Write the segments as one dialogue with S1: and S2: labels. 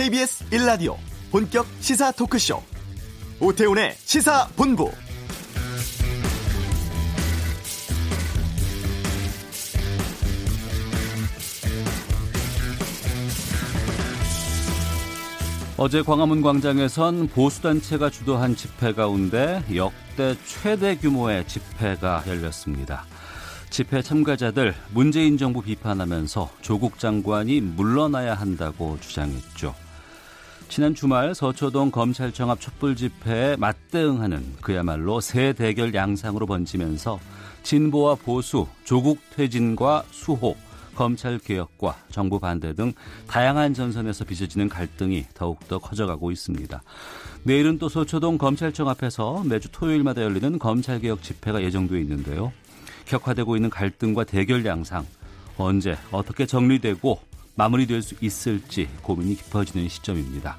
S1: KBS 1라디오 본격 시사 토크쇼 오태훈의 시사본부
S2: 어제 광화문 광장에선 보수단체가 주도한 집회 가운데 역대 최대 규모의 집회가 열렸습니다. 집회 참가자들 문재인 정부 비판하면서 조국 장관이 물러나야 한다고 주장했죠. 지난 주말 서초동 검찰청 앞 촛불 집회에 맞대응하는 그야말로 새 대결 양상으로 번지면서 진보와 보수, 조국 퇴진과 수호, 검찰 개혁과 정부 반대 등 다양한 전선에서 빚어지는 갈등이 더욱더 커져가고 있습니다. 내일은 또 서초동 검찰청 앞에서 매주 토요일마다 열리는 검찰 개혁 집회가 예정돼 있는데요. 격화되고 있는 갈등과 대결 양상 언제 어떻게 정리되고 마무리될 수 있을지 고민이 깊어지는 시점입니다.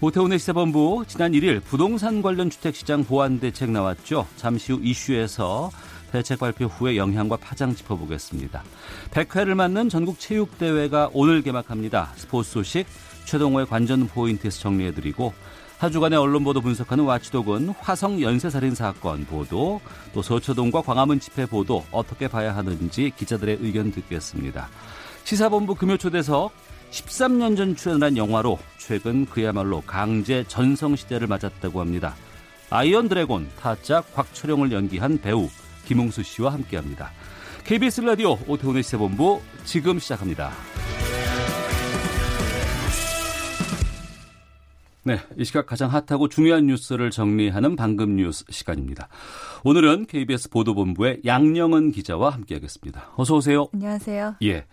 S2: 오태훈의 시사본부 지난 1일 부동산 관련 주택시장 보완 대책 나왔죠. 잠시 후 이슈에서 대책 발표 후의 영향과 파장 짚어보겠습니다. 100회를 맞는 전국 체육대회가 오늘 개막합니다. 스포츠 소식 최동호의 관전 포인트에서 정리해드리고 한 주간의 언론 보도 분석하는 와치독은 화성 연쇄살인 사건 보도, 또 서초동과 광화문 집회 보도 어떻게 봐야 하는지 기자들의 의견 듣겠습니다. 시사본부 금요초대석 13년 전 출연한 영화로 최근 그야말로 강제 전성시대를 맞았다고 합니다. Iron Dragon 타짜 곽철용을 연기한 배우 김응수 씨와 함께합니다. KBS 라디오 오태훈의 시사본부 지금 시작합니다. 네, 이 시각 가장 핫하고 중요한 뉴스를 정리하는 방금 뉴스 시간입니다. 오늘은 KBS 보도본부의 양영은 기자와 함께하겠습니다. 어서 오세요.
S3: 안녕하세요.
S2: 예.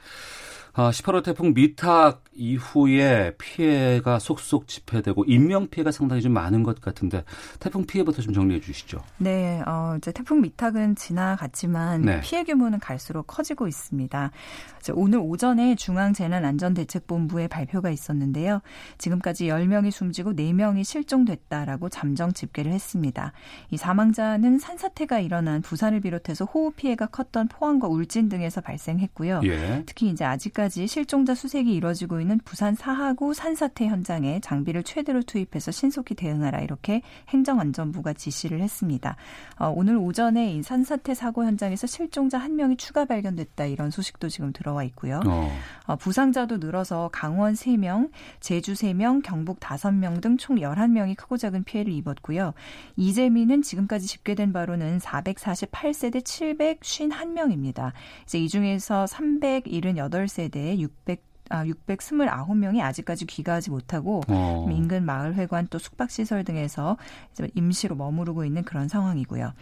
S2: 아, 18호 태풍 미탁 이후에 피해가 속속 집회되고 인명 피해가 상당히 좀 많은 것 같은데 태풍 피해부터 좀 정리해 주시죠.
S3: 네, 어, 이제 태풍 미탁은 지나갔지만 네. 피해 규모는 갈수록 커지고 있습니다. 오늘 오전에 중앙재난안전대책본부의 발표가 있었는데요. 지금까지 10명이 숨지고 4명이 실종됐다라고 잠정 집계를 했습니다. 이 사망자는 산사태가 일어난 부산을 비롯해서 호우 피해가 컸던 포항과 울진 등에서 발생했고요. 예. 특히 이제 아직까지 실종자 수색이 이뤄지고 있는 부산 사하구 산사태 현장에 장비를 최대로 투입해서 신속히 대응하라 이렇게 행정안전부가 지시를 했습니다. 어, 오늘 오전에 이 산사태 사고 현장에서 실종자 한 명이 추가 발견됐다 이런 소식도 지금 들어와 있고요. 어. 어, 부상자도 늘어서 강원 3명, 제주 3명, 경북 5명 등 총 11명이 크고 작은 피해를 입었고요. 이재민은 지금까지 집계된 바로는 448세대 751명입니다. 이제 이 중에서 378세대 에600 아, 629명이 아직까지 귀가하지 못하고 어. 인근 마을회관 또 숙박시설 등에서 임시로 머무르고 있는 그런 상황이고요.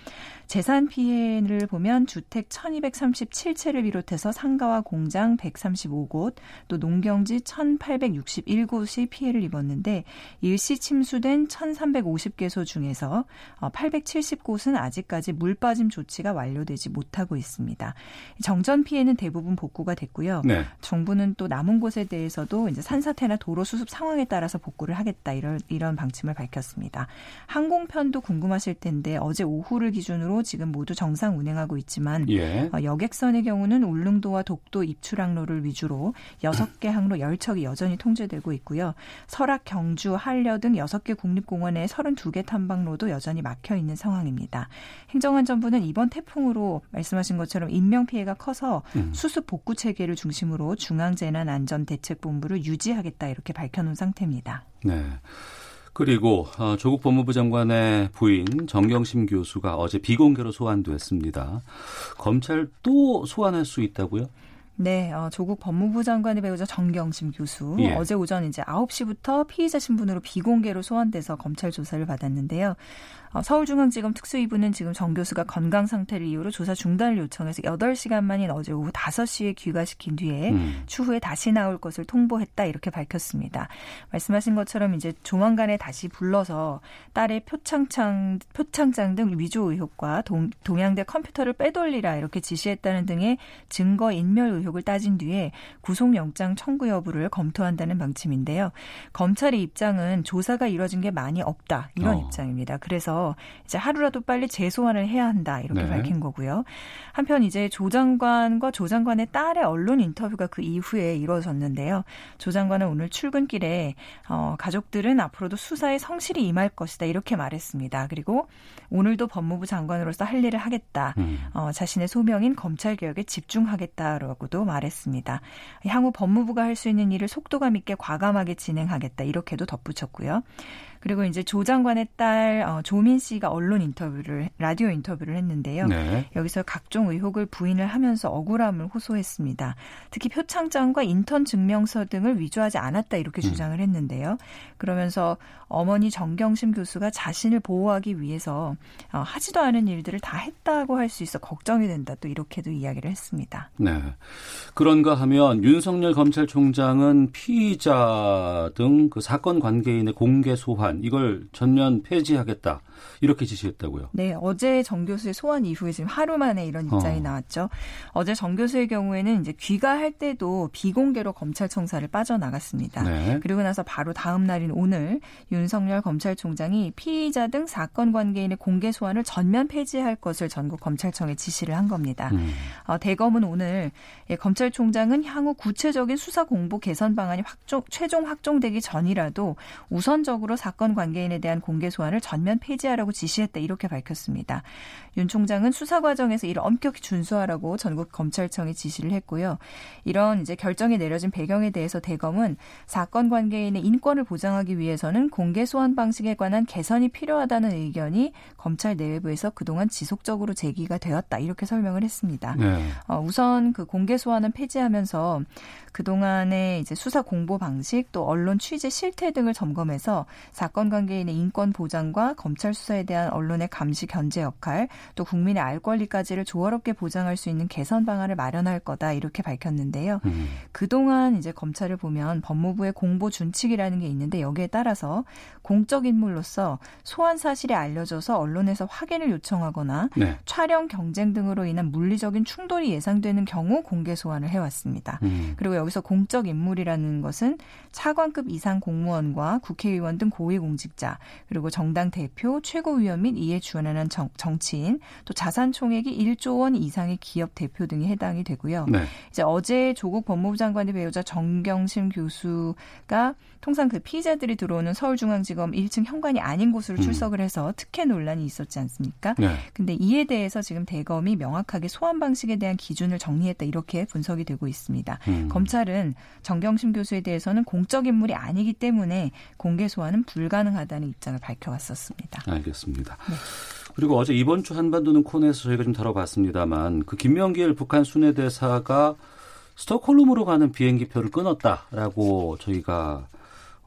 S3: 재산 피해를 보면 주택 1237채를 비롯해서 상가와 공장 135곳 또 농경지 1861곳이 피해를 입었는데 일시 침수된 1350개소 중에서 870곳은 어, 아직까지 물 빠짐 조치가 완료되지 못하고 있습니다. 정전 피해는 대부분 복구가 됐고요. 네. 정부는 또 남은 곳에 대해서도 이제 산사태나 도로 수습 상황에 따라서 복구를 하겠다 이런 이런 방침을 밝혔습니다. 항공편도 궁금하실 텐데 어제 오후를 기준으로 지금 모두 정상 운행하고 있지만 예. 어, 여객선의 경우는 울릉도와 독도 입출 항로를 위주로 6개 항로 열척이 여전히 통제되고 있고요. 설악, 경주, 한려 등 6개 국립공원에 32개 탐방로도 여전히 막혀 있는 상황입니다. 행정안전부는 이번 태풍으로 말씀하신 것처럼 인명 피해가 커서 음. 수습 복구 체계를 중심으로 중앙 재난안전 안전대책본부를 유지하겠다 이렇게 밝혀놓은 상태입니다.
S2: 네. 그리고 어, 조국 법무부 장관의 부인 정경심 교수가 어제 비공개로 소환됐습니다. 검찰 또 소환할 수 있다고요?
S3: 네, 어, 조국 법무부 장관의 배우자 정경심 교수 예. 어제 오전 이제 9시부터 피의자 신분으로 비공개로 소환돼서 검찰 조사를 받았는데요. 어, 서울중앙지검 특수위부는 지금 정 교수가 건강 상태를 이유로 조사 중단을 요청해서 8시간 만인 어제 오후 5시에 귀가시킨 뒤에 음. 추후에 다시 나올 것을 통보했다 이렇게 밝혔습니다. 말씀하신 것처럼 이제 조만간에 다시 불러서 딸의 표창장 표창장 등 위조 의혹과 동, 동양대 컴퓨터를 빼돌리라 이렇게 지시했다는 등의 증거 인멸 의혹 의혹을 따진 뒤에 구속영장 청구 여부를 검토한다는 방침인데요. 검찰의 입장은 조사가 이뤄진 게 많이 없다 이런 어. 입장입니다. 그래서 이제 하루라도 빨리 재소환을 해야 한다 이렇게 네. 밝힌 거고요. 한편 이제 조 장관과 조 장관의 딸의 언론 인터뷰가 그 이후에 이루어졌는데요. 조 장관은 오늘 출근길에 어, 가족들은 앞으로도 수사에 성실히 임할 것이다 이렇게 말했습니다. 그리고 오늘도 법무부 장관으로서 할 일을 하겠다. 음. 어, 자신의 소명인 검찰 개혁에 집중하겠다라고도 말했습니다. 향후 법무부가 할 수 있는 일을 속도감 있게 과감하게 진행하겠다 이렇게도 덧붙였고요. 그리고 이제 조 장관의 딸 어, 조민 씨가 언론 인터뷰를 라디오 인터뷰를 했는데요. 네. 여기서 각종 의혹을 부인을 하면서 억울함을 호소했습니다. 특히 표창장과 인턴 증명서 등을 위조하지 않았다 이렇게 음. 주장을 했는데요. 그러면서 어머니 정경심 교수가 자신을 보호하기 위해서 어, 하지도 않은 일들을 다 했다고 할 수 있어 걱정이 된다 또 이렇게도 이야기를 했습니다.
S2: 네. 그런가 하면 윤석열 검찰총장은 피의자 등 그 사건 관계인의 공개 소환 소환 이걸 전면 폐지하겠다 이렇게 지시했다고요.
S3: 네, 어제 정 교수의 소환 이후에 지금 하루 만에 이런 입장이 어. 나왔죠. 어제 정 교수의 경우에는 이제 귀가할 때도 비공개로 검찰청사를 빠져나갔습니다. 네. 그리고 나서 바로 다음 날인 오늘 윤석열 검찰총장이 피의자 등 사건 관계인의 공개 소환을 전면 폐지할 것을 전국 검찰청에 지시를 한 겁니다. 음. 어, 대검은 오늘 예, 검찰총장은 향후 구체적인 수사 공보 개선 방안이 확정, 최종 확정되기 전이라도 우선적으로 사건 관계인에 대한 공개 소환을 전면 폐지하라고 하라고 지시했다 이렇게 밝혔습니다. 윤 총장은 수사 과정에서 이를 엄격히 준수하라고 전국 검찰청에 지시를 했고요. 이런 이제 결정이 내려진 배경에 대해서 대검은 사건 관계인의 인권을 보장하기 위해서는 공개 소환 방식에 관한 개선이 필요하다는 의견이 검찰 내외부에서 그동안 지속적으로 제기가 되었다 이렇게 설명을 했습니다. 네. 어, 우선 그 공개 소환은 폐지하면서 그동안의 이제 수사 공보 방식 또 언론 취재 실태 등을 점검해서 사건 관계인의 인권 보장과 검찰 수사에 대한 언론의 감시 견제 역할 또 국민의 알 권리까지를 조화롭게 보장할 수 있는 개선 방안을 마련할 거다 이렇게 밝혔는데요. 음. 그동안 이제 검찰을 보면 법무부의 공보 준칙이라는 게 있는데 여기에 따라서 공적 인물로서 소환 사실이 알려져서 언론에서 확인을 요청하거나 네. 촬영 경쟁 등으로 인한 물리적인 충돌이 예상되는 경우 공개 소환을 해왔습니다. 음. 그리고 여기서 공적 인물이라는 것은 차관급 이상 공무원과 국회의원 등 고위공직자 그리고 정당 대표, 최고위원 및 이에 주관하는 정, 정치인 또 자산 총액이 1조 원 이상의 기업 대표 등이 해당이 되고요. 네. 이제 어제 조국 법무부 장관의 배우자 정경심 교수가 통상 그 피의자들이 들어오는 서울중앙지검 1층 현관이 아닌 곳으로 음. 출석을 해서 특혜 논란이 있었지 않습니까? 네. 근데 이에 대해서 지금 대검이 명확하게 소환 방식에 대한 기준을 정리했다 이렇게 분석이 되고 있습니다. 음. 검찰 은 정경심 교수에 대해서는 공적 인물이 아니기 때문에 공개 소환은 불가능하다는 입장을 밝혀왔었습니다.
S2: 알겠습니다. 네. 그리고 어제 이번 주 한반도는 코너에서 저희가 좀 다뤄봤습니다만 그 김명길 북한 순회대사가 스톡홀름으로 가는 비행기표를 끊었다라고 저희가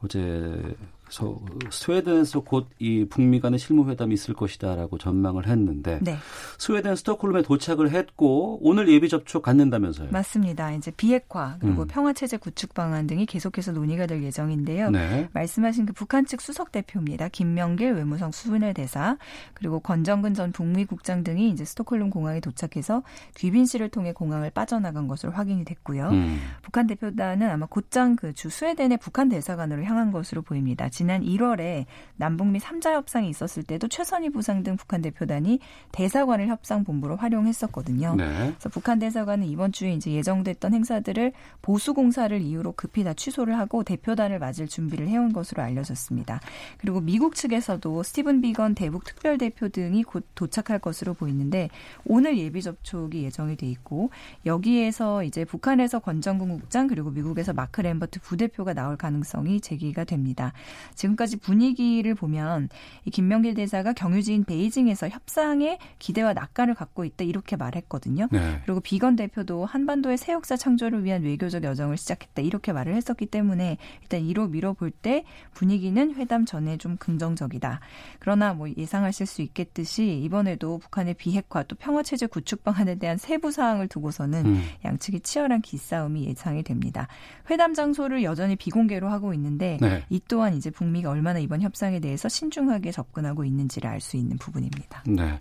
S2: 어제 서, 스웨덴에서 곧 이 북미 간의 실무회담이 있을 것이다라고 전망을 했는데 네. 스웨덴 스톡홀름에 도착을 했고 오늘 예비 접촉 갖는다면서요?
S3: 맞습니다. 이제 비핵화 그리고 음. 평화 체제 구축 방안 등이 계속해서 논의가 될 예정인데요. 네. 말씀하신 그 북한 측 수석 대표입니다. 김명길 외무성 수분회 대사 그리고 권정근 전 북미 국장 등이 이제 스톡홀름 공항에 도착해서 귀빈실을 통해 공항을 빠져나간 것으로 확인이 됐고요. 음. 북한 대표단은 아마 곧장 그 주 스웨덴의 북한 대사관으로 향한 것으로 보입니다. 지난 1월에 남북미 3자 협상이 있었을 때도 최선희 부상 등 북한 대표단이 대사관을 협상 본부로 활용했었거든요. 네. 그래서 북한 대사관은 이번 주에 이제 예정됐던 행사들을 보수 공사를 이유로 급히 다 취소를 하고 대표단을 맞을 준비를 해온 것으로 알려졌습니다. 그리고 미국 측에서도 스티븐 비건 대북 특별 대표 등이 곧 도착할 것으로 보이는데 오늘 예비 접촉이 예정이 돼 있고 여기에서 이제 북한에서 권정근 국장 그리고 미국에서 마크 램버트 부대표가 나올 가능성이 제기가 됩니다. 지금까지 분위기를 보면 이 김명길 대사가 경유지인 베이징에서 협상에 기대와 낙관을 갖고 있다 이렇게 말했거든요. 네. 그리고 비건 대표도 한반도의 새 역사 창조를 위한 외교적 여정을 시작했다 이렇게 말을 했었기 때문에 일단 이로 미뤄볼 때 분위기는 회담 전에 좀 긍정적이다. 그러나 뭐 예상하실 수 있겠듯이 이번에도 북한의 비핵화 또 평화 체제 구축 방안에 대한 세부 사항을 두고서는 음. 양측이 치열한 기싸움이 예상이 됩니다. 회담 장소를 여전히 비공개로 하고 있는데 네. 이 또한 이제 북미가 얼마나 이번 협상에 대해서 신중하게 접근하고 있는지를 알 수 있는 부분입니다.
S2: 네.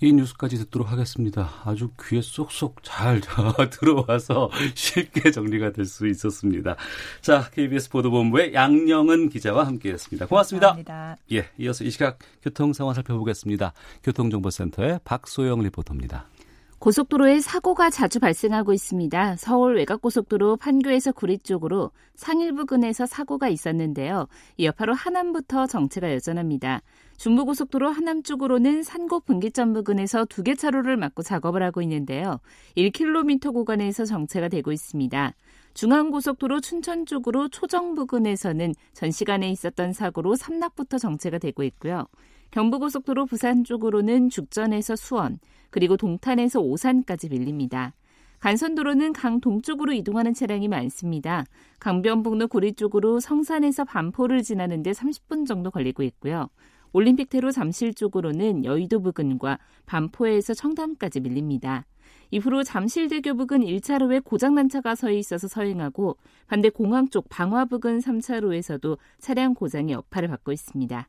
S2: 이 뉴스까지 듣도록 하겠습니다. 아주 귀에 쏙쏙 잘 들어와서 쉽게 정리가 될 수 있었습니다. 자, KBS 보도본부의 양영은 기자와 함께했습니다. 고맙습니다.
S3: 감사합니다.
S2: 예, 이어서 이 시각 교통 상황 살펴보겠습니다. 교통정보센터의 박소영 리포터입니다.
S4: 고속도로에 사고가 자주 발생하고 있습니다. 서울 외곽고속도로 판교에서 구리 쪽으로 상일 부근에서 사고가 있었는데요. 이 여파로 하남부터 정체가 여전합니다. 중부고속도로 하남 쪽으로는 산곡 분기점 부근에서 두 개 차로를 막고 작업을 하고 있는데요. 1km 구간에서 정체가 되고 있습니다. 중앙고속도로 춘천 쪽으로 초정 부근에서는 전 시간에 있었던 사고로 삼락부터 정체가 되고 있고요. 경부고속도로 부산 쪽으로는 죽전에서 수원, 그리고 동탄에서 오산까지 밀립니다. 간선도로는 강 동쪽으로 이동하는 차량이 많습니다. 강변북로 구리 쪽으로 성산에서 반포를 지나는데 30분 정도 걸리고 있고요. 올림픽대로 잠실 쪽으로는 여의도 부근과 반포에서 청담까지 밀립니다. 이후로 잠실대교 부근 1차로에 고장난 차가 서 있어서 서행하고 반대 공항 쪽 방화 부근 3차로에서도 차량 고장의 여파를 받고 있습니다.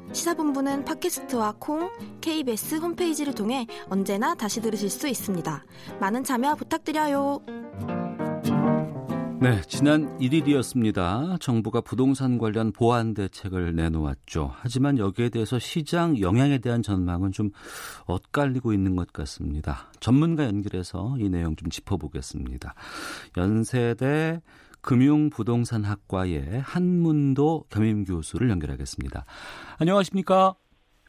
S5: 시사본부는 팟캐스트와 콩, KBS 홈페이지를 통해 언제나 다시 들으실 수 있습니다. 많은 참여 부탁드려요.
S2: 네, 지난 1일이었습니다. 정부가 부동산 관련 보완 대책을 내놓았죠. 하지만 여기에 대해서 시장 영향에 대한 전망은 좀 엇갈리고 있는 것 같습니다. 전문가 연결해서 이 내용 좀 짚어보겠습니다. 연세대 금융부동산학과의 한문도 겸임 교수를 연결하겠습니다. 안녕하십니까?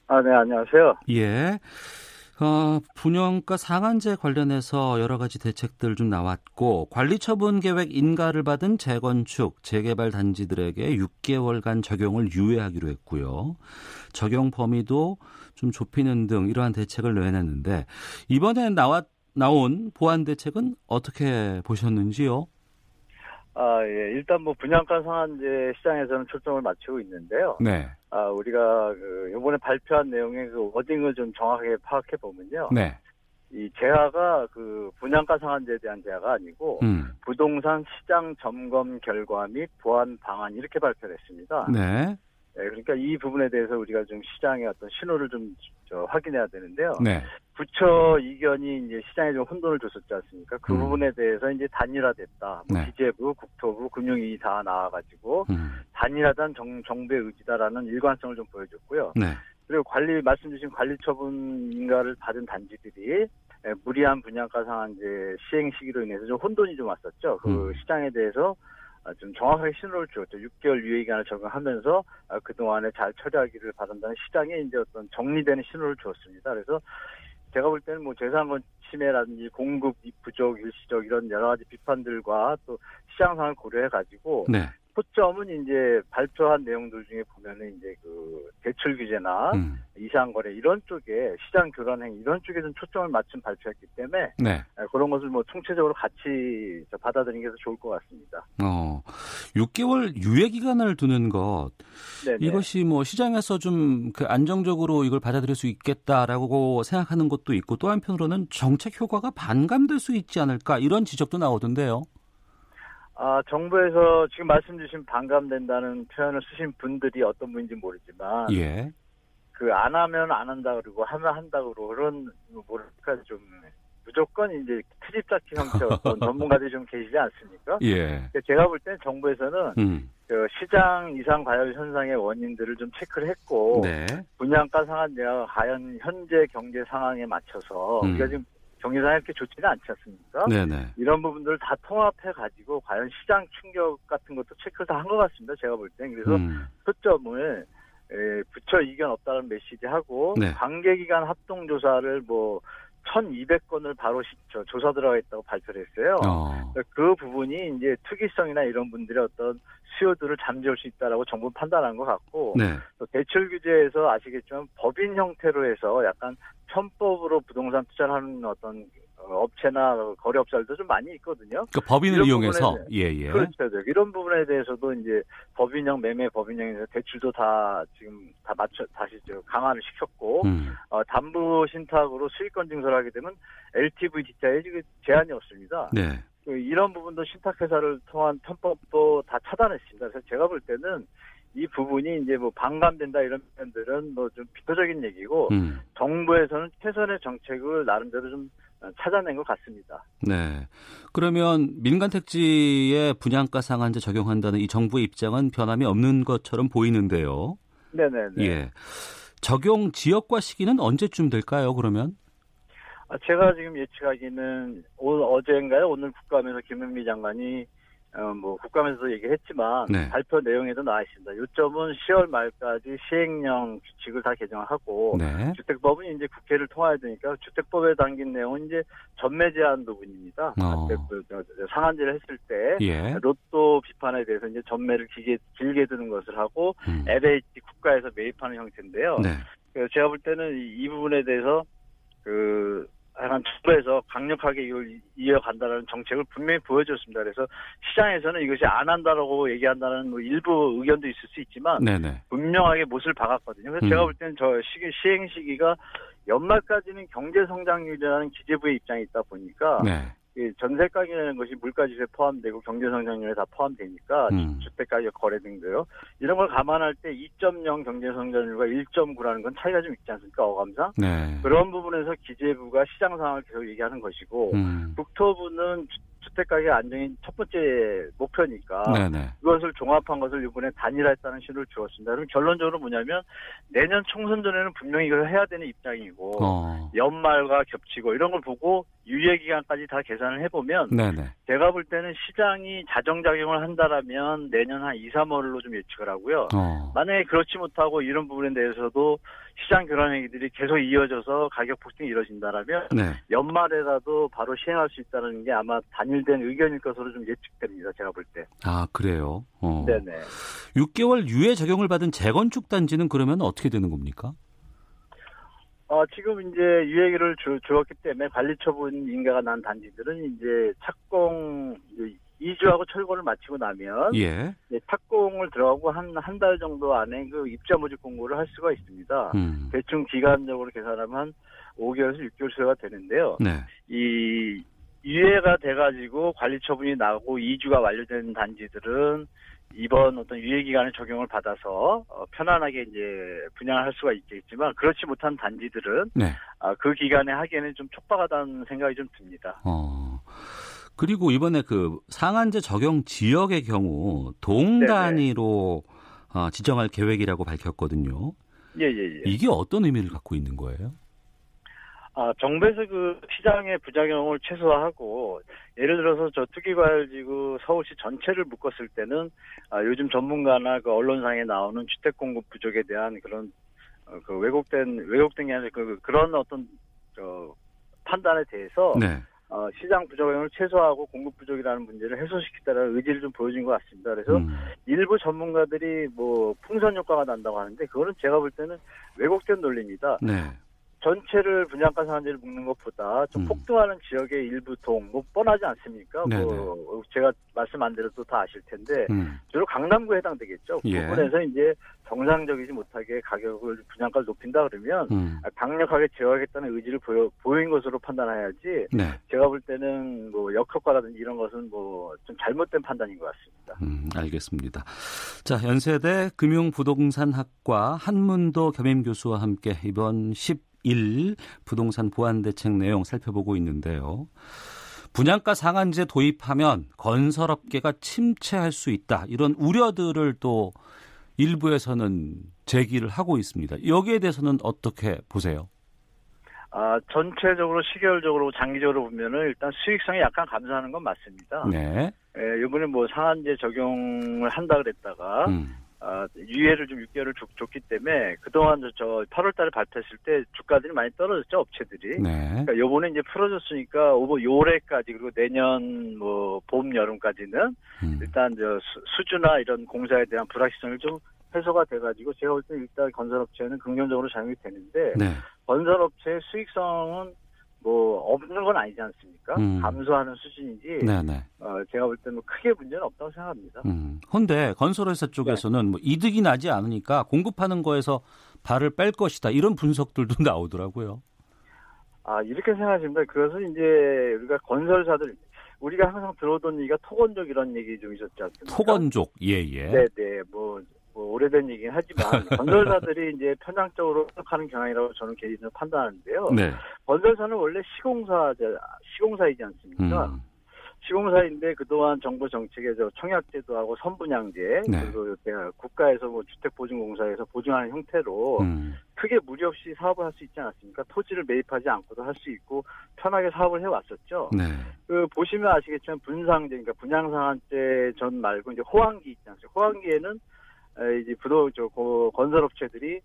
S6: 아, 네, 안녕하세요.
S2: 예. 어, 분양가 상한제 관련해서 여러 가지 대책들 좀 나왔고 관리 처분 계획 인가를 받은 재건축, 재개발 단지들에게 6개월간 적용을 유예하기로 했고요. 적용 범위도 좀 좁히는 등 이러한 대책을 내놨는데 이번에 나왔 나온 보완 대책은 어떻게 보셨는지요?
S6: 아, 예. 일단 뭐 분양가 상한제 시장에서는 초점을 맞추고 있는데요.
S2: 네.
S6: 아, 우리가 그 요번에 발표한 내용의 그 워딩을 좀 정확하게 파악해 보면요.
S2: 네.
S6: 이 제하가 그 분양가 상한제에 대한 제하가 아니고
S2: 음.
S6: 부동산 시장 점검 결과 및 보완 방안 이렇게 발표를 했습니다.
S2: 네.
S6: 네, 그러니까 이 부분에 대해서 우리가 좀 시장의 어떤 신호를 좀 확인해야 되는데요.
S2: 네.
S6: 부처 이견이 이제 시장에 좀 혼돈을 줬었지 않습니까? 그
S2: 음.
S6: 부분에 대해서 이제 단일화됐다. 뭐
S2: 네.
S6: 기재부, 국토부, 금융위 다 나와가지고
S2: 음.
S6: 단일화단 정, 정부의 의지다라는 일관성을 좀 보여줬고요.
S2: 네.
S6: 그리고 관리 말씀 주신 관리 처분 인가를 받은 단지들이 에, 무리한 분양가 상한제 시행 시기로 인해서 좀 혼돈이 좀 왔었죠. 그
S2: 음.
S6: 시장에 대해서 아, 좀 정확하게 신호를 주었죠. 6개월 유예 기간을 적용하면서 아, 그동안에 잘 처리하기를 바란다는 시장에 이제 어떤 정리되는 신호를 주었습니다. 그래서 제가 볼 때는 뭐 재산권 침해라든지 공급 부족, 일시적 이런 여러 가지 비판들과 또 시장 상을 고려해 가지고
S2: 네.
S6: 초점은 이제 발표한 내용들 중에 보면은 이제 그 대출 규제나
S2: 음.
S6: 이상 거래 이런 쪽에 시장 교란 행 이런 쪽에 좀 초점을 맞춘 발표였기 때문에
S2: 네.
S6: 아, 그런 것을 뭐 총체적으로 같이 저 받아들이는 게더 좋을 것 같습니다.
S2: 어. 6개월 유예 기간을 두는 것
S6: 네,
S2: 이것이 뭐 시장에서 좀 그 안정적으로 이걸 받아들일 수 있겠다라고 생각하는 것도 있고 또 한편으로는 정책 효과가 반감될 수 있지 않을까 이런 지적도 나오던데요.
S6: 아, 정부에서 지금 말씀 주신 반감된다는 표현을 쓰신 분들이 어떤 분인지 모르지만
S2: 예.
S6: 그 안 하면 안 한다 그러고 하면 한다 그러고 그런 뭐랄까 좀 무조건 이제 트집 잡기 형태 어떤 전문가들이 좀 계시지 않습니까?
S2: 예.
S6: 근데 제가 볼땐 정부에서는
S2: 음.
S6: 그 시장 이상 과열 현상의 원인들을 좀 체크를 했고
S2: 네.
S6: 분양가 상한제가 과연 현재 경제 상황에 맞춰서
S2: 음.
S6: 우리가 지금 경제 상황이 이렇게 좋지는 않지 않습니까?
S2: 네네.
S6: 이런 부분들을 다 통합해 가지고 과연 시장 충격 같은 것도 체크를 다 한 것 같습니다. 제가 볼 땐. 그래서
S2: 음.
S6: 초점을 에, 부처 이견 없다는 메시지하고
S2: 네.
S6: 관계기관 합동조사를 뭐 1,200건을 바로 조사 들어가 있다고 발표를 했어요. 어. 그 부분이 이제 투기성이나 이런 분들의 어떤 수요들을 잠재울 수 있다라고 정부는 판단한 것 같고 네. 또 대출 규제에서 아시겠지만 법인 형태로 해서 약간 편법으로 부동산 투자를 하는 어떤 어, 업체나 거래업자들도 좀 많이 있거든요.
S2: 그 법인을 이용해서 예예. 예.
S6: 그렇죠. 이런 부분에 대해서도 이제 법인형 매매 법인형에서 대출도 다 지금 다 맞춰 다시 강화를 시켰고 음. 어, 담보 신탁으로 수익권 증설을 하게 되면 LTV 뒷자에 지금 제한이 없습니다. 네. 그 이런 부분도 신탁회사를 통한 편법도 다 차단했습니다. 그래서 제가 볼 때는 이 부분이 이제 뭐 반감된다 이런 면들은 뭐 좀 비표적인 얘기고 음. 정부에서는 최선의 정책을 나름대로 좀 찾아낸 것 같습니다.
S2: 네. 그러면 민간 택지에 분양가 상한제 적용한다는 이 정부의 입장은 변함이 없는 것처럼 보이는데요.
S6: 네네네.
S2: 예. 적용 지역과 시기는 언제쯤 될까요? 그러면?
S6: 아, 제가 지금 예측하기는 오늘 어제인가요? 오늘 국감에서 김은미 장관이 어, 뭐 국감에서도 얘기했지만 네. 발표 내용에도 나와 있습니다. 요점은 10월 말까지 시행령 규칙을 다 개정하고 네. 주택법은 이제 국회를 통해야 되니까 주택법에 담긴 내용은 이제 전매 제한 부분입니다. 어. 그, 상한제를 했을 때 예. 로또 비판에 대해서 이제 전매를 길게 길게 두는 것을 하고 음. LH 국가에서 매입하는 형태인데요. 네. 제가 볼 때는 이 부분에 대해서 그 약간 정부에서 강력하게 이걸 이어간다는 정책을 분명히 보여줬습니다. 그래서 시장에서는 이것이 안 한다라고 얘기한다는 뭐 일부 의견도 있을 수 있지만 네네. 분명하게 못을 박았거든요. 그래서 음. 제가 볼 때는 저 시기, 시행 시기가 연말까지는 경제 성장률이라는 기재부의 입장이 있다 보니까 네. 전세 가격이라는 것이 물가지수에 포함되고 경제 성장률에 다 포함되니까 음. 주택 가격 거래 등도요. 이런 걸 감안할 때 2.0 경제 성장률과 1.9라는 건 차이가 좀 있지 않습니까? 어감상. 네. 그런 부분에서 기재부가 시장 상황을 계속 얘기하는 것이고 음. 국토부는 주택 가격 안정이 첫 번째 목표니까 네네. 그것을 종합한 것을 이번에 단일화했다는 신호를 주었습니다. 그럼 결론적으로 뭐냐면 내년 총선 전에는 분명히 이걸 해야 되는 입장이고 어. 연말과 겹치고 이런 걸 보고 유예 기간까지 다 계산을 해보면 네네. 제가 볼 때는 시장이 자정작용을 한다라면 내년 한 2, 3월로 좀 예측을 하고요. 어. 만약에 그렇지 못하고 이런 부분에 대해서도 시장 교란 행위들이 계속 이어져서 가격 폭등이 이뤄진다라면 네. 연말에라도 바로 시행할 수 있다는 게 아마 단일된 의견일 것으로 좀 예측됩니다. 제가 볼 때.
S2: 아 그래요?
S6: 어. 네네.
S2: 6개월 유예 적용을 받은 재건축 단지는 그러면 어떻게 되는 겁니까?
S6: 어, 지금 이제 유예기를 주, 주었기 때문에 관리 처분 인가가 난 단지들은 이제 착공 이주하고 철거를 마치고 나면 예. 착공을 들어가고 한 한 달 정도 안에 그 입자 모집 공고를 할 수가 있습니다. 음. 대충 기간적으로 계산하면 한 5개월에서 6개월 수가 되는데요. 네. 이 유예가 돼가지고 관리 처분이 나고 이주가 완료된 단지들은 이번 어떤 유예 기간에 적용을 받아서 어, 편안하게 이제 분양을 할 수가 있겠지만 그렇지 못한 단지들은 네. 아, 그 기간에 하기에는 좀 촉박하다는 생각이 좀 듭니다.
S2: 어. 그리고 이번에 그 상한제 적용 지역의 경우 동 단위로 어, 지정할 계획이라고 밝혔거든요.
S6: 예, 예, 예.
S2: 이게 어떤 의미를 갖고 있는 거예요?
S6: 아, 정부에서 그 시장의 부작용을 최소화하고 예를 들어서 저 투기과열지구 서울시 전체를 묶었을 때는 아, 요즘 전문가나 그 언론상에 나오는 주택 공급 부족에 대한 그런 어, 그 왜곡된 왜곡된 게 아니라 그 그런 어떤 저 판단에 대해서 네. 어, 시장 부작용을 최소화하고 공급 부족이라는 문제를 해소시키다라는 의지를 좀 보여준 것 같습니다. 그래서 음. 일부 전문가들이 뭐 풍선 효과가 난다고 하는데 그거는 제가 볼 때는 왜곡된 논리입니다. 네. 전체를 분양가 상한제를 묶는 것보다 좀 음. 폭등하는 지역의 일부 동, 뭐 뻔하지 않습니까? 네네. 뭐 제가 말씀 안 드려도 다 아실 텐데 음. 주로 강남구에 해당되겠죠. 그 예. 부분에서 이제 정상적이지 못하게 가격을 분양가를 높인다 그러면 음. 강력하게 제어하겠다는 의지를 보여, 보인 것으로 판단해야지. 네. 제가 볼 때는 뭐 역효과라든지 이런 것은 뭐 좀 잘못된 판단인 것 같습니다.
S2: 음, 알겠습니다. 자, 연세대 금융부동산학과 한문도 겸임 교수와 함께 이번 10 1 부동산 보완 대책 내용 살펴보고 있는데요. 분양가 상한제 도입하면 건설업계가 침체할 수 있다. 이런 우려들을 또 일부에서는 제기를 하고 있습니다. 여기에 대해서는 어떻게 보세요?
S6: 아, 전체적으로 시계열적으로 장기적으로 보면은 일단 수익성이 약간 감소하는 건 맞습니다. 네. 예, 이번에 뭐 상한제 적용을 한다 그랬다가 음. 아, 유예를 좀 6개월을 줬, 줬기 때문에 그동안 저, 저 8월 달에 발표했을 때 주가들이 많이 떨어졌죠, 업체들이. 네. 그러니까 요번에 이제 풀어줬으니까 오버 요래까지 그리고 내년 뭐 봄, 여름까지는 음. 일단 저 수, 주나 이런 공사에 대한 불확실성을 좀 해소가 돼가지고 제가 볼 때 일단 건설업체는 긍정적으로 작용이 되는데 네. 건설업체의 수익성은 뭐 없는 건 아니지 않습니까? 음. 감소하는 수준이지. 네네. 어, 제가 볼 때는 뭐 크게 문제는 없다고 생각합니다. 음.
S2: 근데 건설회사 쪽에서는 네. 뭐 이득이 나지 않으니까 공급하는 거에서 발을 뺄 것이다 이런 분석들도 나오더라고요.
S6: 아 이렇게 생각하십니다. 그것은 이제 우리가 건설사들 우리가 항상 들어오던 얘기가 토건족 이런 얘기 좀 있었지 않습니까?
S2: 토건족 예예.
S6: 네네 뭐 뭐 오래된 얘기긴 하지만 건설사들이 이제 편향적으로 해석하는 경향이라고 저는 개인적으로 판단하는데요. 네. 건설사는 원래 시공사 시공사이지 않습니까? 음. 시공사인데 그동안 정부 정책에 저 청약제도하고 선분양제 네. 그리고 국가에서 뭐 주택보증공사에서 보증하는 형태로 음. 크게 무리 없이 사업을 할 수 있지 않았습니까? 토지를 매입하지 않고도 할 수 있고 편하게 사업을 해왔었죠. 네. 그 보시면 아시겠지만 분상제 그러니까 분양상한제 전 말고 이제 호황기 있지 않습니까? 호황기에는 이제 부도 저 건설업체들이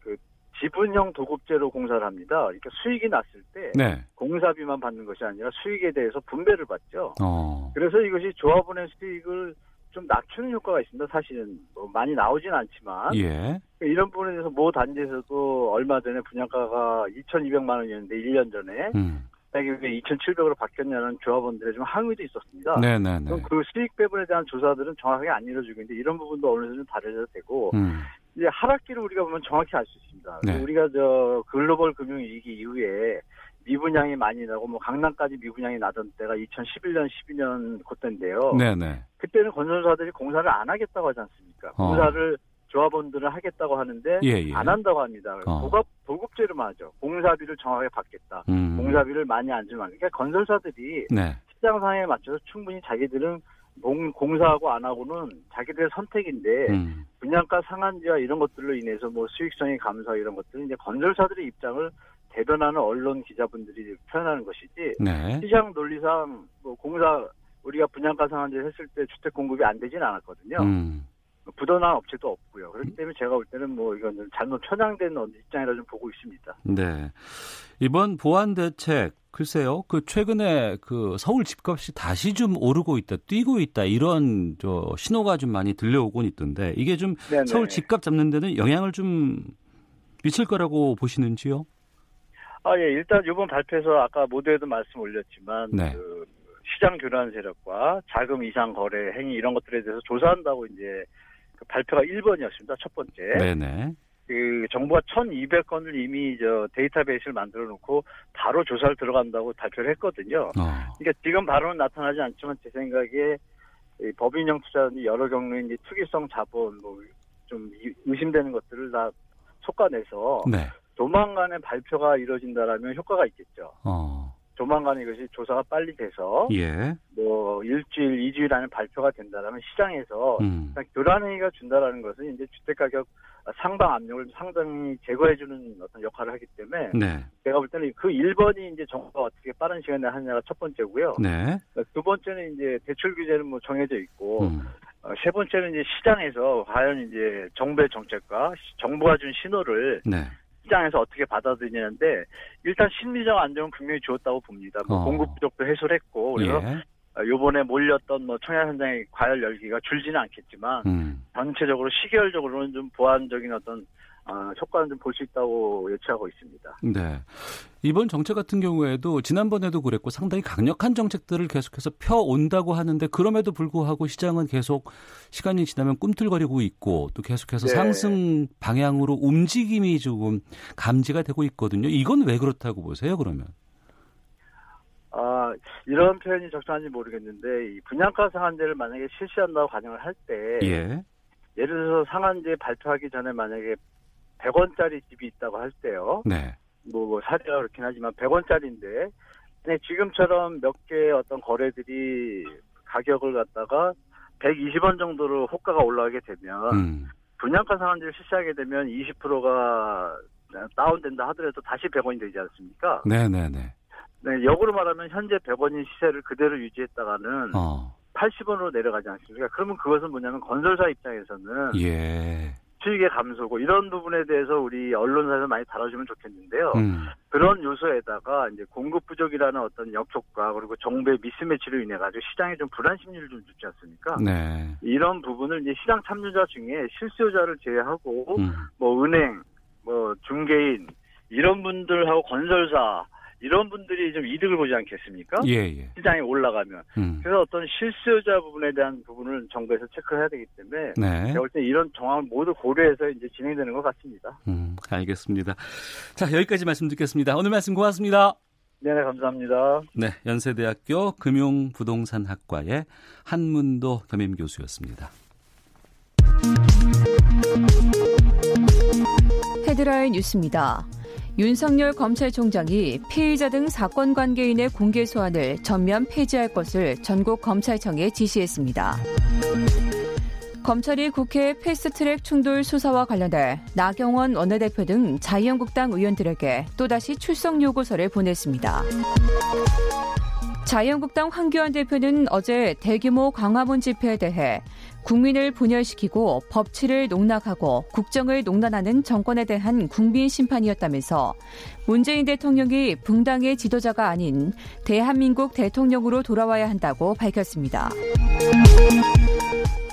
S6: 그 지분형 도급제로 공사를 합니다. 그러니까 수익이 났을 때 네. 공사비만 받는 것이 아니라 수익에 대해서 분배를 받죠. 어. 그래서 이것이 조합원의 수익을 좀 낮추는 효과가 있습니다. 사실은 뭐 많이 나오진 않지만 예. 이런 부분에 대해서 모 단지에서도 얼마 전에 분양가가 2,200만 원이었는데 1년 전에 음. 왜 2,700으로 바뀌었냐는 조합원들의 좀 항의도 있었습니다. 네네네. 그럼 그 수익 배분에 대한 조사들은 정확하게 안 이루어지고 있는데 이런 부분도 어느 정도 다려져야 되고 음. 이제 하락기를 우리가 보면 정확히 알 수 있습니다. 네. 우리가 저 글로벌 금융 위기 이후에 미분양이 많이 나고 뭐 강남까지 미분양이 나던 때가 2011년 12년 그때인데요. 네네. 그때는 건설사들이 공사를 안 하겠다고 하지 않습니까? 어. 공사를 조합원들은 하겠다고 하는데 예, 예. 안 한다고 합니다. 어. 도급 도급제로만 하죠. 공사비를 정확하게 받겠다. 음. 공사비를 많이 안 주면 그러니까 건설사들이 네. 시장 상황에 맞춰서 충분히 자기들은 공, 공사하고 안 하고는 자기들의 선택인데 음. 분양가 상한제와 이런 것들로 인해서 뭐 수익성의 감소 이런 것들은 이제 건설사들의 입장을 대변하는 언론 기자분들이 표현하는 것이지 네. 시장 논리상 뭐 공사 우리가 분양가 상한제 했을 때 주택 공급이 안 되진 않았거든요. 음. 부도난 업체도 없고요. 그렇기 때문에 제가 볼 때는 뭐 이건 잘못 편향된 입장이라 좀 보고 있습니다.
S2: 네. 이번 보완 대책 글쎄요. 그 최근에 그 서울 집값이 다시 좀 오르고 있다, 뛰고 있다 이런 저 신호가 좀 많이 들려오곤 있던데 이게 좀 네네. 서울 집값 잡는 데는 영향을 좀 미칠 거라고 보시는지요?
S6: 아, 예. 일단 이번 발표에서 아까 모두에도 말씀 올렸지만 네. 그 시장 교란 세력과 자금 이상 거래 행위 이런 것들에 대해서 조사한다고 이제 그 발표가 1번이었습니다. 첫 번째. 네네. 그 정부가 1,200건을 이미 저 데이터베이스를 만들어 놓고 바로 조사를 들어간다고 발표를 했거든요. 어. 그러니까 지금 바로는 나타나지 않지만 제 생각에 법인형 투자자들이 여러 이제 투기성 자본 뭐 좀 의심되는 것들을 다 촉과내서 네. 조만간에 발표가 이루어진다라면 효과가 있겠죠. 어. 조만간 이것이 조사가 빨리 돼서 예. 뭐 일주일, 이주일 안에 발표가 된다면 시장에서 음. 교란회의가 준다라는 것은 이제 주택 가격 상방 압력을 상당히 제거해주는 어떤 역할을 하기 때문에 네. 제가 볼 때는 그 1번이 이제 정부가 어떻게 빠른 시간에 하느냐가 첫 번째고요. 네. 두 번째는 이제 대출 규제는 뭐 정해져 있고 음. 어, 세 번째는 이제 시장에서 과연 이제 정부의 정책과 정부가 준 신호를 네. 시장에서 어떻게 받아들이냐는데 일단 심리적 안정은 분명히 주었다고 봅니다. 뭐 어. 공급 부족도 해소를 했고 그래서 예. 요번에 몰렸던 뭐 청약 현장의 과열 열기가 줄지는 않겠지만 음. 전체적으로 시계열적으로는 좀 보완적인 어떤 어, 효과는 좀 볼 수 있다고 예측하고 있습니다.
S2: 네. 이번 정책 같은 경우에도 지난번에도 그랬고 상당히 강력한 정책들을 계속해서 펴온다고 하는데 그럼에도 불구하고 시장은 계속 시간이 지나면 꿈틀거리고 있고 또 계속해서 네. 상승 방향으로 움직임이 조금 감지가 되고 있거든요. 이건 왜 그렇다고 보세요, 그러면?
S6: 아, 이런 표현이 적절한지 모르겠는데, 이 분양가 상한제를 만약에 실시한다고 가정을 할 때, 예. 예를 들어서 상한제 발표하기 전에 만약에 100원짜리 집이 있다고 할 때요. 네. 뭐, 뭐 사례가 그렇긴 하지만 100원짜리인데 네, 지금처럼 몇 개 어떤 거래들이 가격을 갖다가 120원 정도로 호가가 올라가게 되면 음. 분양가 상한제를 실시하게 되면 20%가 다운된다 하더라도 다시 100원이 되지 않습니까? 네네네. 네, 역으로 말하면 현재 100원인 시세를 그대로 유지했다가는 어. 80원으로 내려가지 않습니까? 그러면 그것은 뭐냐면 건설사 입장에서는
S2: 예.
S6: 수익의 감소고 이런 부분에 대해서 우리 언론사에서 많이 다뤄주면 좋겠는데요. 음. 그런 요소에다가 이제 공급 부족이라는 어떤 역효과 그리고 정부의 미스매치로 인해 가지고 시장에 좀 불안 심리를 좀 주지 않습니까?
S2: 네.
S6: 이런 부분을 이제 시장 참여자 중에 실수요자를 제외하고 음. 뭐 은행, 뭐 중개인 이런 분들하고 건설사 이런 분들이 좀 이득을 보지 않겠습니까?
S2: 예, 예.
S6: 시장이 올라가면. 음. 그래서 어떤 실수요자 부분에 대한 부분을 정부에서 체크해야 되기 때문에 네. 제가 볼때 이런 정황을 모두 고려해서 이제 진행되는 것 같습니다.
S2: 음, 알겠습니다. 자, 여기까지 말씀 듣겠습니다. 오늘 말씀 고맙습니다.
S6: 네, 네, 감사합니다.
S2: 네, 연세대학교 금융부동산학과의 한문도 겸임 교수였습니다.
S3: 헤드라인 뉴스입니다. 윤석열 검찰총장이 피의자 등 사건 관계인의 공개 소환을 전면 폐지할 것을 전국 검찰청에 지시했습니다. 검찰이 국회 패스트트랙 충돌 수사와 관련해 나경원 원내대표 등 자유한국당 의원들에게 또다시 출석 요구서를 보냈습니다. 자유한국당 황교안 대표는 어제 대규모 광화문 집회에 대해 국민을 분열시키고 법치를 농락하고 국정을 농단하는 정권에 대한 국민 심판이었다면서 문재인 대통령이 붕당의 지도자가 아닌 대한민국 대통령으로 돌아와야 한다고 밝혔습니다.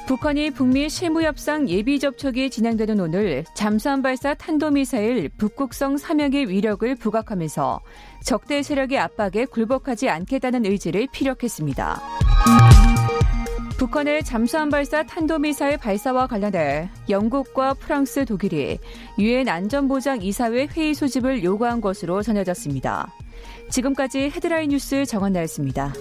S3: 북한이 북미 실무협상 예비 접촉이 진행되는 오늘 잠수함 발사 탄도미사일 북극성 3형의 위력을 부각하면서 적대 세력의 압박에 굴복하지 않겠다는 의지를 피력했습니다. 북한의 잠수함 발사 탄도미사일 발사와 관련해 영국과 프랑스, 독일이 유엔 안전보장 이사회 회의 소집을 요구한 것으로 전해졌습니다. 지금까지 헤드라인 뉴스 정원 나였습니다.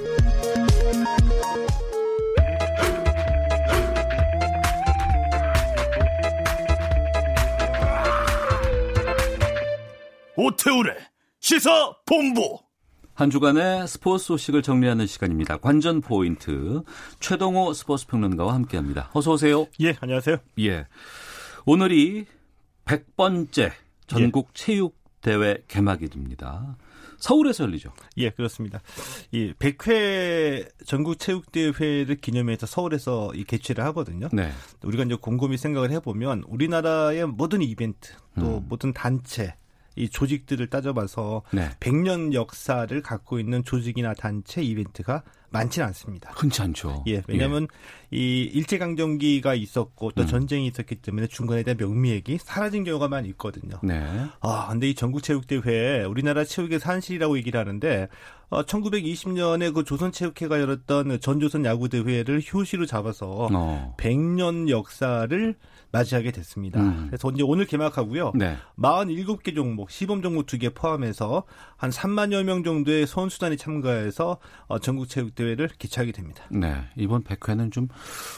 S7: 오태우래 시사 본부
S2: 한 주간의 스포츠 소식을 정리하는 시간입니다. 관전 포인트 최동호 스포츠 평론가와 함께합니다. 어서 오세요.
S8: 예, 안녕하세요.
S2: 예. 오늘이 100번째 전국 예. 체육 대회 개막일입니다. 서울에서 열리죠.
S8: 예, 그렇습니다. 이 100회 전국 체육 대회를 기념해서 서울에서 이 개최를 하거든요. 네. 우리가 이제 곰곰이 생각을 해 보면 우리나라의 모든 이벤트 또 음. 모든 단체 이 조직들을 따져봐서 네. 100년 역사를 갖고 있는 조직이나 단체 이벤트가 많지는 않습니다.
S2: 흔치 않죠.
S8: 예, 왜냐하면 예. 이 일제 강점기가 있었고 또 음. 전쟁이 있었기 때문에 중간에 대한 명미액이 사라진 경우가 많이 있거든요.
S2: 네.
S8: 아, 근데 이 전국체육대회 우리나라 체육의 산실이라고 얘기를 하는데 어, 1920년에 그 조선체육회가 열었던 전조선 야구대회를 효시로 잡아서 어. 100년 역사를 맞이하게 됐습니다. 음. 그래서 이제 오늘 개막하고요. 네. 47개 종목, 시범 종목 두개 포함해서 한 3만여 명 정도의 선수단이 참가해서 어, 전국체육대회를 개최하게 됩니다.
S2: 네. 이번 100회는 좀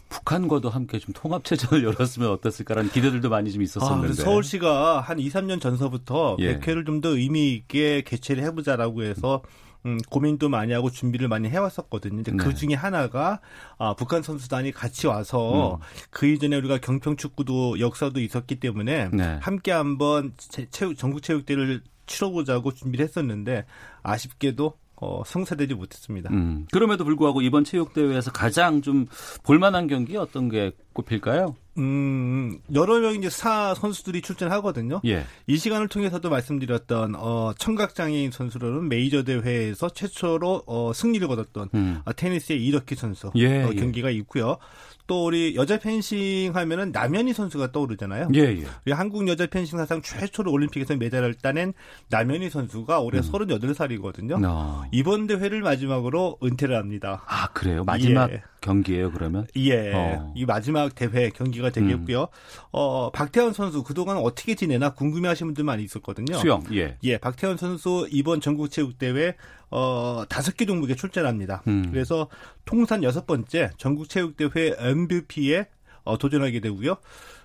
S2: 북한과도 함께 좀 통합체전을 열었으면 어땠을까라는 기대들도 많이 좀 있었었는데.
S8: 아, 서울시가 한 2, 3년 전서부터 예. 100회를 좀 더 의미 있게 개최를 해보자라고 해서 음, 고민도 많이 하고 준비를 많이 해왔었거든요. 그 네. 그 중에 하나가 아, 북한 선수단이 같이 와서 음. 그 이전에 우리가 경평 축구도 역사도 있었기 때문에 네. 함께 한번 체육 전국 체육대회를 치러보자고 준비를 했었는데 아쉽게도 어, 성사되지 못했습니다.
S2: 음, 그럼에도 불구하고 이번 체육대회에서 가장 좀 볼만한 경기 어떤 게 꼽힐까요?
S8: 음, 여러 명 이제 사 선수들이 출전하거든요.
S2: 예.
S8: 이 시간을 통해서도 말씀드렸던 어, 청각장애인 선수로는 메이저 대회에서 최초로 어, 승리를 거뒀던 음. 어, 테니스의 이덕기 선수 예, 어, 예. 경기가 있고요. 또 우리 여자 펜싱 하면은 남현희 선수가 떠오르잖아요.
S2: 예, 예.
S8: 우리 한국 여자 펜싱 사상 최초로 올림픽에서 메달을 따낸 남현희 선수가 올해 음. 38살이거든요. 어. 이번 대회를 마지막으로 은퇴를 합니다.
S2: 아, 그래요? 마지막 예. 경기예요, 그러면?
S8: 예. 어. 이 마지막 대회 경기가 되겠고요. 음. 어, 박태환 선수 그동안 어떻게 지내나 궁금해 하시는 분들 많이 있었거든요.
S2: 수영, 예.
S8: 예, 박태환 선수 이번 전국체육대회 어, 다섯 개 종목에 출전합니다. 음. 그래서 통산 여섯 번째 전국체육대회 MVP에 어, 도전하게 되고요.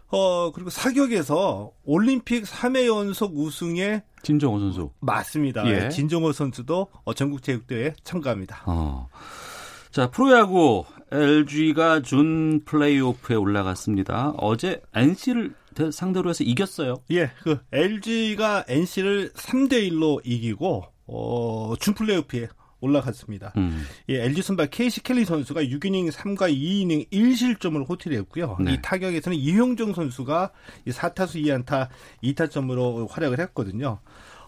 S8: 어, 그리고 사격에서 올림픽 3회 연속 우승에
S2: 진정호 선수.
S8: 맞습니다. 예. 진정호 선수도 어, 전국체육대회에 참가합니다.
S2: 어. 자, 프로야구 LG가 준 플레이오프에 올라갔습니다. 어제 NC를 상대로 해서 이겼어요.
S8: 예, 그 LG가 NC를 3대 1로 이기고 어, 준 플레이오프에 올라갔습니다. 음. 예, LG 선발 케이시 켈리 선수가 6이닝 3과 2이닝 1실점을 호투했고요. 네. 이 타격에서는 이형정 선수가 4타수 2안타 2타점으로 활약을 했거든요.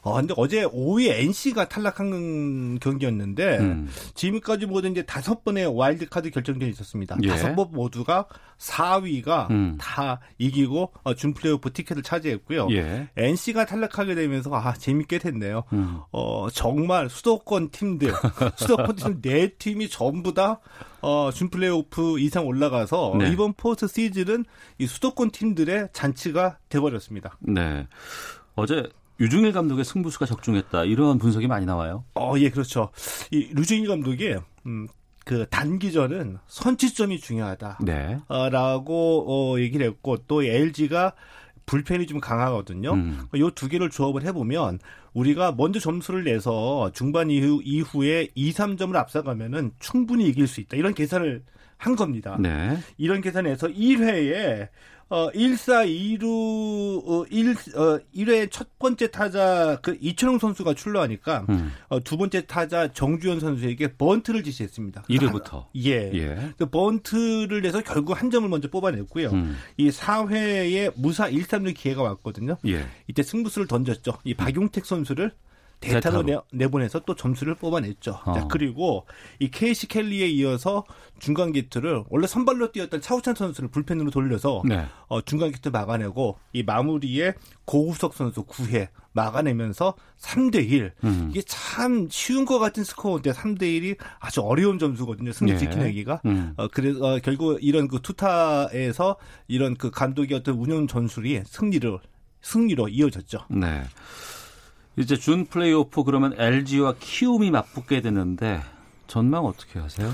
S8: 어, 근데 어제 5위 NC가 탈락한 경기였는데 음. 지금까지 모두 이제 다섯 번의 와일드카드 결정전이 있었습니다. 예. 다섯 번 모두가 4위가 음. 다 이기고 어, 준 플레이오프 티켓을 차지했고요. 예. NC가 탈락하게 되면서 아 재밌게 됐네요. 음. 어, 정말 수도권 팀들, 수도권 팀 네 팀이 전부 다 어, 준 플레이오프 이상 올라가서 네. 이번 포스트 시즌은 이 수도권 팀들의 잔치가 돼버렸습니다.
S2: 네. 어제 유중일 감독의 승부수가 적중했다 이런 분석이 많이 나와요.
S8: 어, 예, 그렇죠. 이 류중일 감독이 음, 그 단기전은 선취점이 중요하다. 네. 어, 라고 어, 얘기를 했고 또 LG가 불펜이 좀 강하거든요. 음. 요두 개를 조합을 해보면 우리가 먼저 점수를 내서 중반 이후 이후에 2, 3점을 앞서가면은 충분히 이길 수 있다. 이런 계산을 한 겁니다. 네. 이런 계산에서 1회에 어, 1사 2루, 어, 1, 어, 1회 첫 번째 타자, 그, 이철용 선수가 출루하니까, 음. 어, 두 번째 타자 정주현 선수에게 번트를 지시했습니다.
S2: 1회부터.
S8: 예. 예. 그 번트를 내서 결국 한 점을 먼저 뽑아냈고요. 음. 이 4회에 무사 1, 3루 기회가 왔거든요. 예. 이때 승부수를 던졌죠. 이 박용택 선수를 대타로 내, 내보내서 또 점수를 뽑아냈죠. 어. 자, 그리고 이 케이시 켈리에 이어서 중간 기트를 원래 선발로 뛰었던 차우찬 선수를 불펜으로 돌려서 네. 어, 중간 기트 막아내고 이 마무리에 고우석 선수 9회 막아내면서 3대 1. 음. 이게 참 쉬운 것 같은 스코어인데 3대 1이 아주 어려운 점수거든요. 승리 네. 지키내기가. 음. 어, 그래서 어, 결국 이런 그 투타에서 이런 그 감독의 어떤 운영 전술이 승리를 승리로 이어졌죠.
S2: 네. 이제 준 플레이오프 그러면 LG와 키움이 맞붙게 되는데 전망 어떻게 하세요?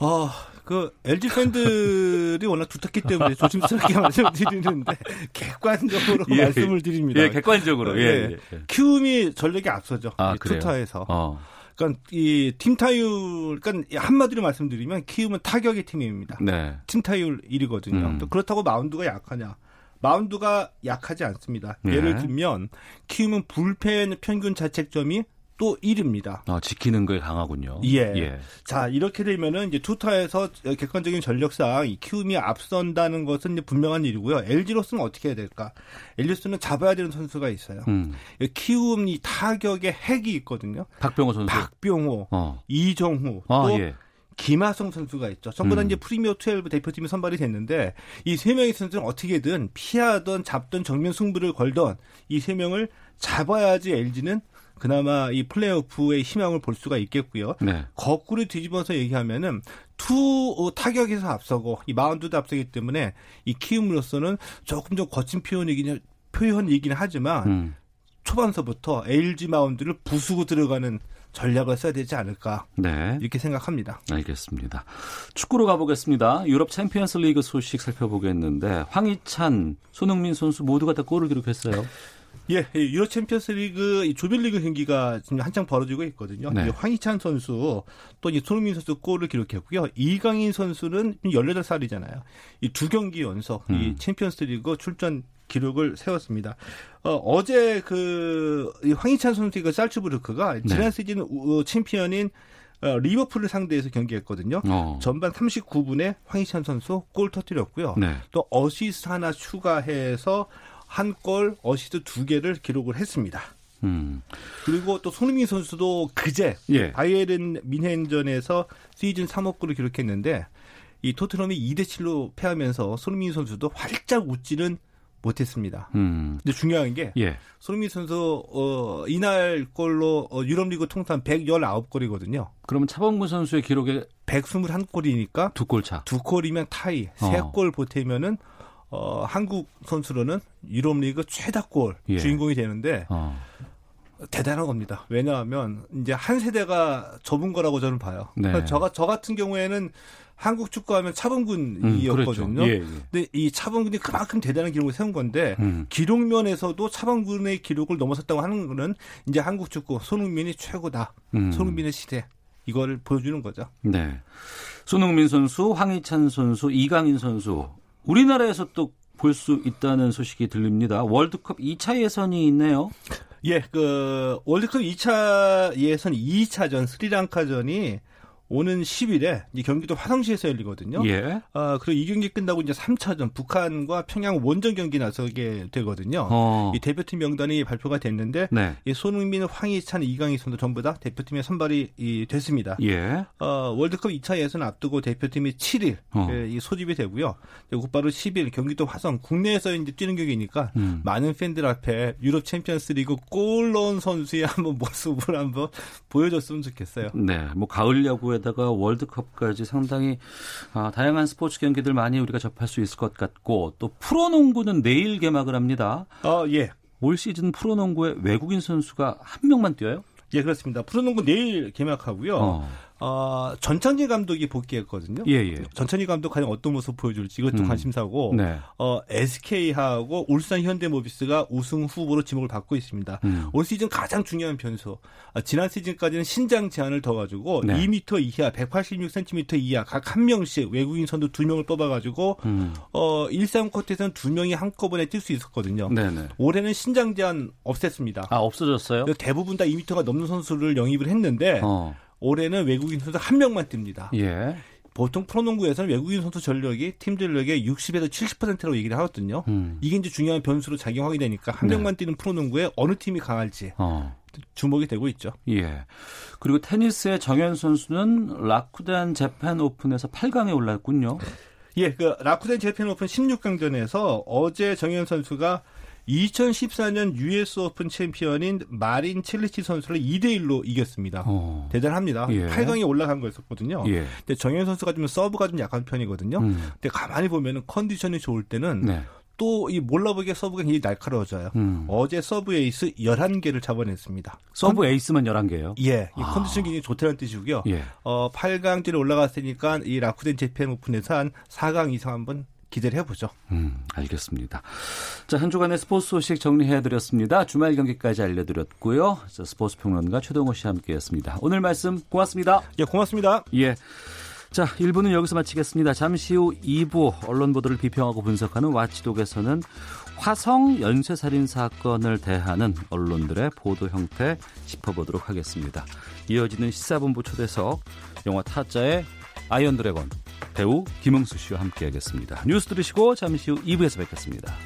S8: 아, 그 LG 팬들이 워낙 두텁기 때문에 조심스럽게 말씀드리는데 객관적으로 예, 말씀을 드립니다.
S2: 예, 객관적으로. 예, 예.
S8: 예. 키움이 전력이 앞서죠. 아, 투타에서. 어. 그러니까 이 팀 타율, 그러니까 한마디로 말씀드리면 키움은 타격의 팀입니다. 네. 팀 타율 1위거든요. 음. 그렇다고 마운드가 약하냐? 마운드가 약하지 않습니다. 네. 예를 들면 키움은 불펜 평균 자책점이 또 1위입니다.
S2: 아, 지키는 거에 강하군요.
S8: 예. 예. 자, 이렇게 되면은 이제 투타에서 객관적인 전력상 이 키움이 앞선다는 것은 이제 분명한 일이고요. LG로서는 어떻게 해야 될까? LG로서는 잡아야 되는 선수가 있어요. 음. 키움 이 타격의 핵이 있거든요.
S2: 박병호 선수.
S8: 박병호, 어. 이정후, 아, 또 예. 김하성 선수가 있죠. 전부 다 음. 이제 프리미어 12 대표팀이 선발이 됐는데 이 세 명의 선수는 어떻게든 피하던 잡던 정면 승부를 걸던 이 세 명을 잡아야지 LG는 그나마 이 플레이오프의 희망을 볼 수가 있겠고요. 네. 거꾸로 뒤집어서 얘기하면은 투 어, 타격에서 앞서고 이 마운드도 앞서기 때문에 이 키움으로서는 조금 좀 거친 표현이긴 표현이긴 하지만 음. 초반서부터 LG 마운드를 부수고 들어가는 전략을 써야 되지 않을까 네. 이렇게 생각합니다.
S2: 알겠습니다. 축구로 가보겠습니다. 유럽 챔피언스 리그 소식 살펴보겠는데 황희찬, 손흥민 선수 모두가 다 골을 기록했어요.
S8: 예, 유럽 챔피언스 리그 조별리그 경기가 지금 한창 벌어지고 있거든요. 네. 황희찬 선수 또이 손흥민 선수 골을 기록했고요. 이강인 선수는 18살이잖아요. 이 두 경기 연속 음. 이 챔피언스 리그 출전 기록을 세웠습니다. 어, 제그 황희찬 선수가 잘츠부르크가 네. 지난 시즌 챔피언인 어, 리버풀을 상대해서 경기했거든요. 어. 전반 39분에 황희찬 선수 골 터뜨렸고요. 네. 또 어시스트 하나 추가해서 한 골, 어시스트 두 개를 기록을 했습니다. 음. 그리고 또 손흥민 선수도 그제 예. 바이에른 뮌헨전에서 시즌 3호 골을 기록했는데 이 토트넘이 2대 7로 패하면서 손흥민 선수도 활짝 웃지는 못했습니다. 음. 근데 중요한 게 예. 손흥민 선수 어, 이날 골로 어, 유럽리그 통산 119골이거든요.
S2: 그러면 차범근 선수의 기록에
S8: 121골이니까
S2: 두 골 차.
S8: 두 골이면 타이. 세골 어. 보태면은 어, 한국 선수로는 유럽리그 최다골 예. 주인공이 되는데 어. 대단한 겁니다. 왜냐하면 이제 한 세대가 접은 거라고 저는 봐요. 네. 저, 저 같은 경우에는 한국 축구하면 차범근이었거든요. 음, 그렇죠. 예, 예. 근데 이 차범근이 그만큼 대단한 기록을 세운 건데 음. 기록 면에서도 차범근의 기록을 넘어섰다고 하는 거는 이제 한국 축구 손흥민이 최고다. 음. 손흥민의 시대 이거를 보여주는 거죠.
S2: 네. 손흥민 선수, 황희찬 선수, 이강인 선수 우리나라에서 또 볼 수 있다는 소식이 들립니다. 월드컵 2차 예선이 있네요.
S8: 예, 그 월드컵 2차 예선 2차전 스리랑카전이 오는 10일에 이 경기도 화성시에서 열리거든요. 예. 아, 그리고 이 경기 끝나고 이제 3차전 북한과 평양 원정 경기 나서게 되거든요. 어. 이 대표팀 명단이 발표가 됐는데 네. 이 손흥민, 황희찬, 이강희 선수 전부 다 대표팀에 선발이 이 됐습니다. 예. 어, 월드컵 2차 예선 앞두고 대표팀이 7일 어. 예, 이 소집이 되고요. 곧바로 10일 경기도 화성 국내에서 이제 뛰는 경기니까 음. 많은 팬들 앞에 유럽 챔피언스리그 골 넣은 선수의 한번 모습을 한번 보여줬으면 좋겠어요.
S2: 네, 뭐 가을 야구에 거기다가 월드컵까지 상당히 아, 다양한 스포츠 경기들 많이 우리가 접할 수 있을 것 같고 또 프로농구는 내일 개막을 합니다.
S8: 어, 예.
S2: 올 시즌 프로농구에 외국인 선수가 한 명만 뛰어요?
S8: 예, 그렇습니다. 프로농구 내일 개막하고요. 어. 어, 전창진 감독이 복귀했거든요. 예, 예. 전창진 감독 과연 어떤 모습 보여줄지 이것도 음. 관심사고, 네. 어, SK하고 울산 현대모비스가 우승 후보로 지목을 받고 있습니다. 음. 올 시즌 가장 중요한 변수. 아, 지난 시즌까지는 신장 제한을 둬가지고 네. 2m 이하, 186cm 이하 각 한 명씩 외국인 선수 두 명을 뽑아가지고 음. 어, 1, 3쿼터에서는 두 명이 한꺼번에 뛸 수 있었거든요. 네네. 올해는 신장 제한 없앴습니다.
S2: 아 없어졌어요?
S8: 대부분 다 2m가 넘는 선수를 영입을 했는데. 어. 올해는 외국인 선수 한 명만 뜁니다. 예. 보통 프로농구에서는 외국인 선수 전력이 팀 전력의 60에서 70%라고 얘기를 하거든요. 음. 이게 이제 중요한 변수로 작용하게 되니까 한 네. 명만 뛰는 프로농구에 어느 팀이 강할지 어. 주목이 되고 있죠.
S2: 예. 그리고 테니스의 정현 선수는 라쿠덴 재팬 오픈에서 8강에 올랐군요.
S8: 예, 그 라쿠덴 재팬 오픈 16강전에서 어제 정현 선수가 2014년 US 오픈 챔피언인 마린 칠리치 선수를 2대 1로 이겼습니다. 어. 대단합니다. 예. 8강에 올라간 거였었거든요. 예. 근데 정현 선수가 좀 서브가 좀 약한 편이거든요. 음. 근데 가만히 보면은 컨디션이 좋을 때는 네. 또이 몰라보게 서브가 굉장히 날카로워져요. 음. 어제 서브 에이스 11개를 잡아냈습니다.
S2: 서브 컨... 에이스만 11개요?
S8: 예. 이 아. 컨디션 굉장히 좋다는 뜻이고요. 예. 어, 8강뒤로 올라갔으니까 이 라쿠텐 재팬 오픈에서 한 4강 이상 한번 기대를 해보죠.
S2: 음, 알겠습니다. 자, 한 주간의 스포츠 소식 정리해드렸습니다. 주말 경기까지 알려드렸고요. 자, 스포츠 평론가 최동호 씨와 함께했습니다. 오늘 말씀 고맙습니다.
S8: 예, 고맙습니다.
S2: 예. 자, 1부는 여기서 마치겠습니다. 잠시 후 2부 언론 보도를 비평하고 분석하는 와치독에서는 화성 연쇄살인 사건을 대하는 언론들의 보도 형태 짚어보도록 하겠습니다. 이어지는 시사본부 초대석 영화 타짜의 아이언 드래곤 배우 김흥수 씨와 함께하겠습니다. 뉴스 들으시고 잠시 후 2부에서 뵙겠습니다.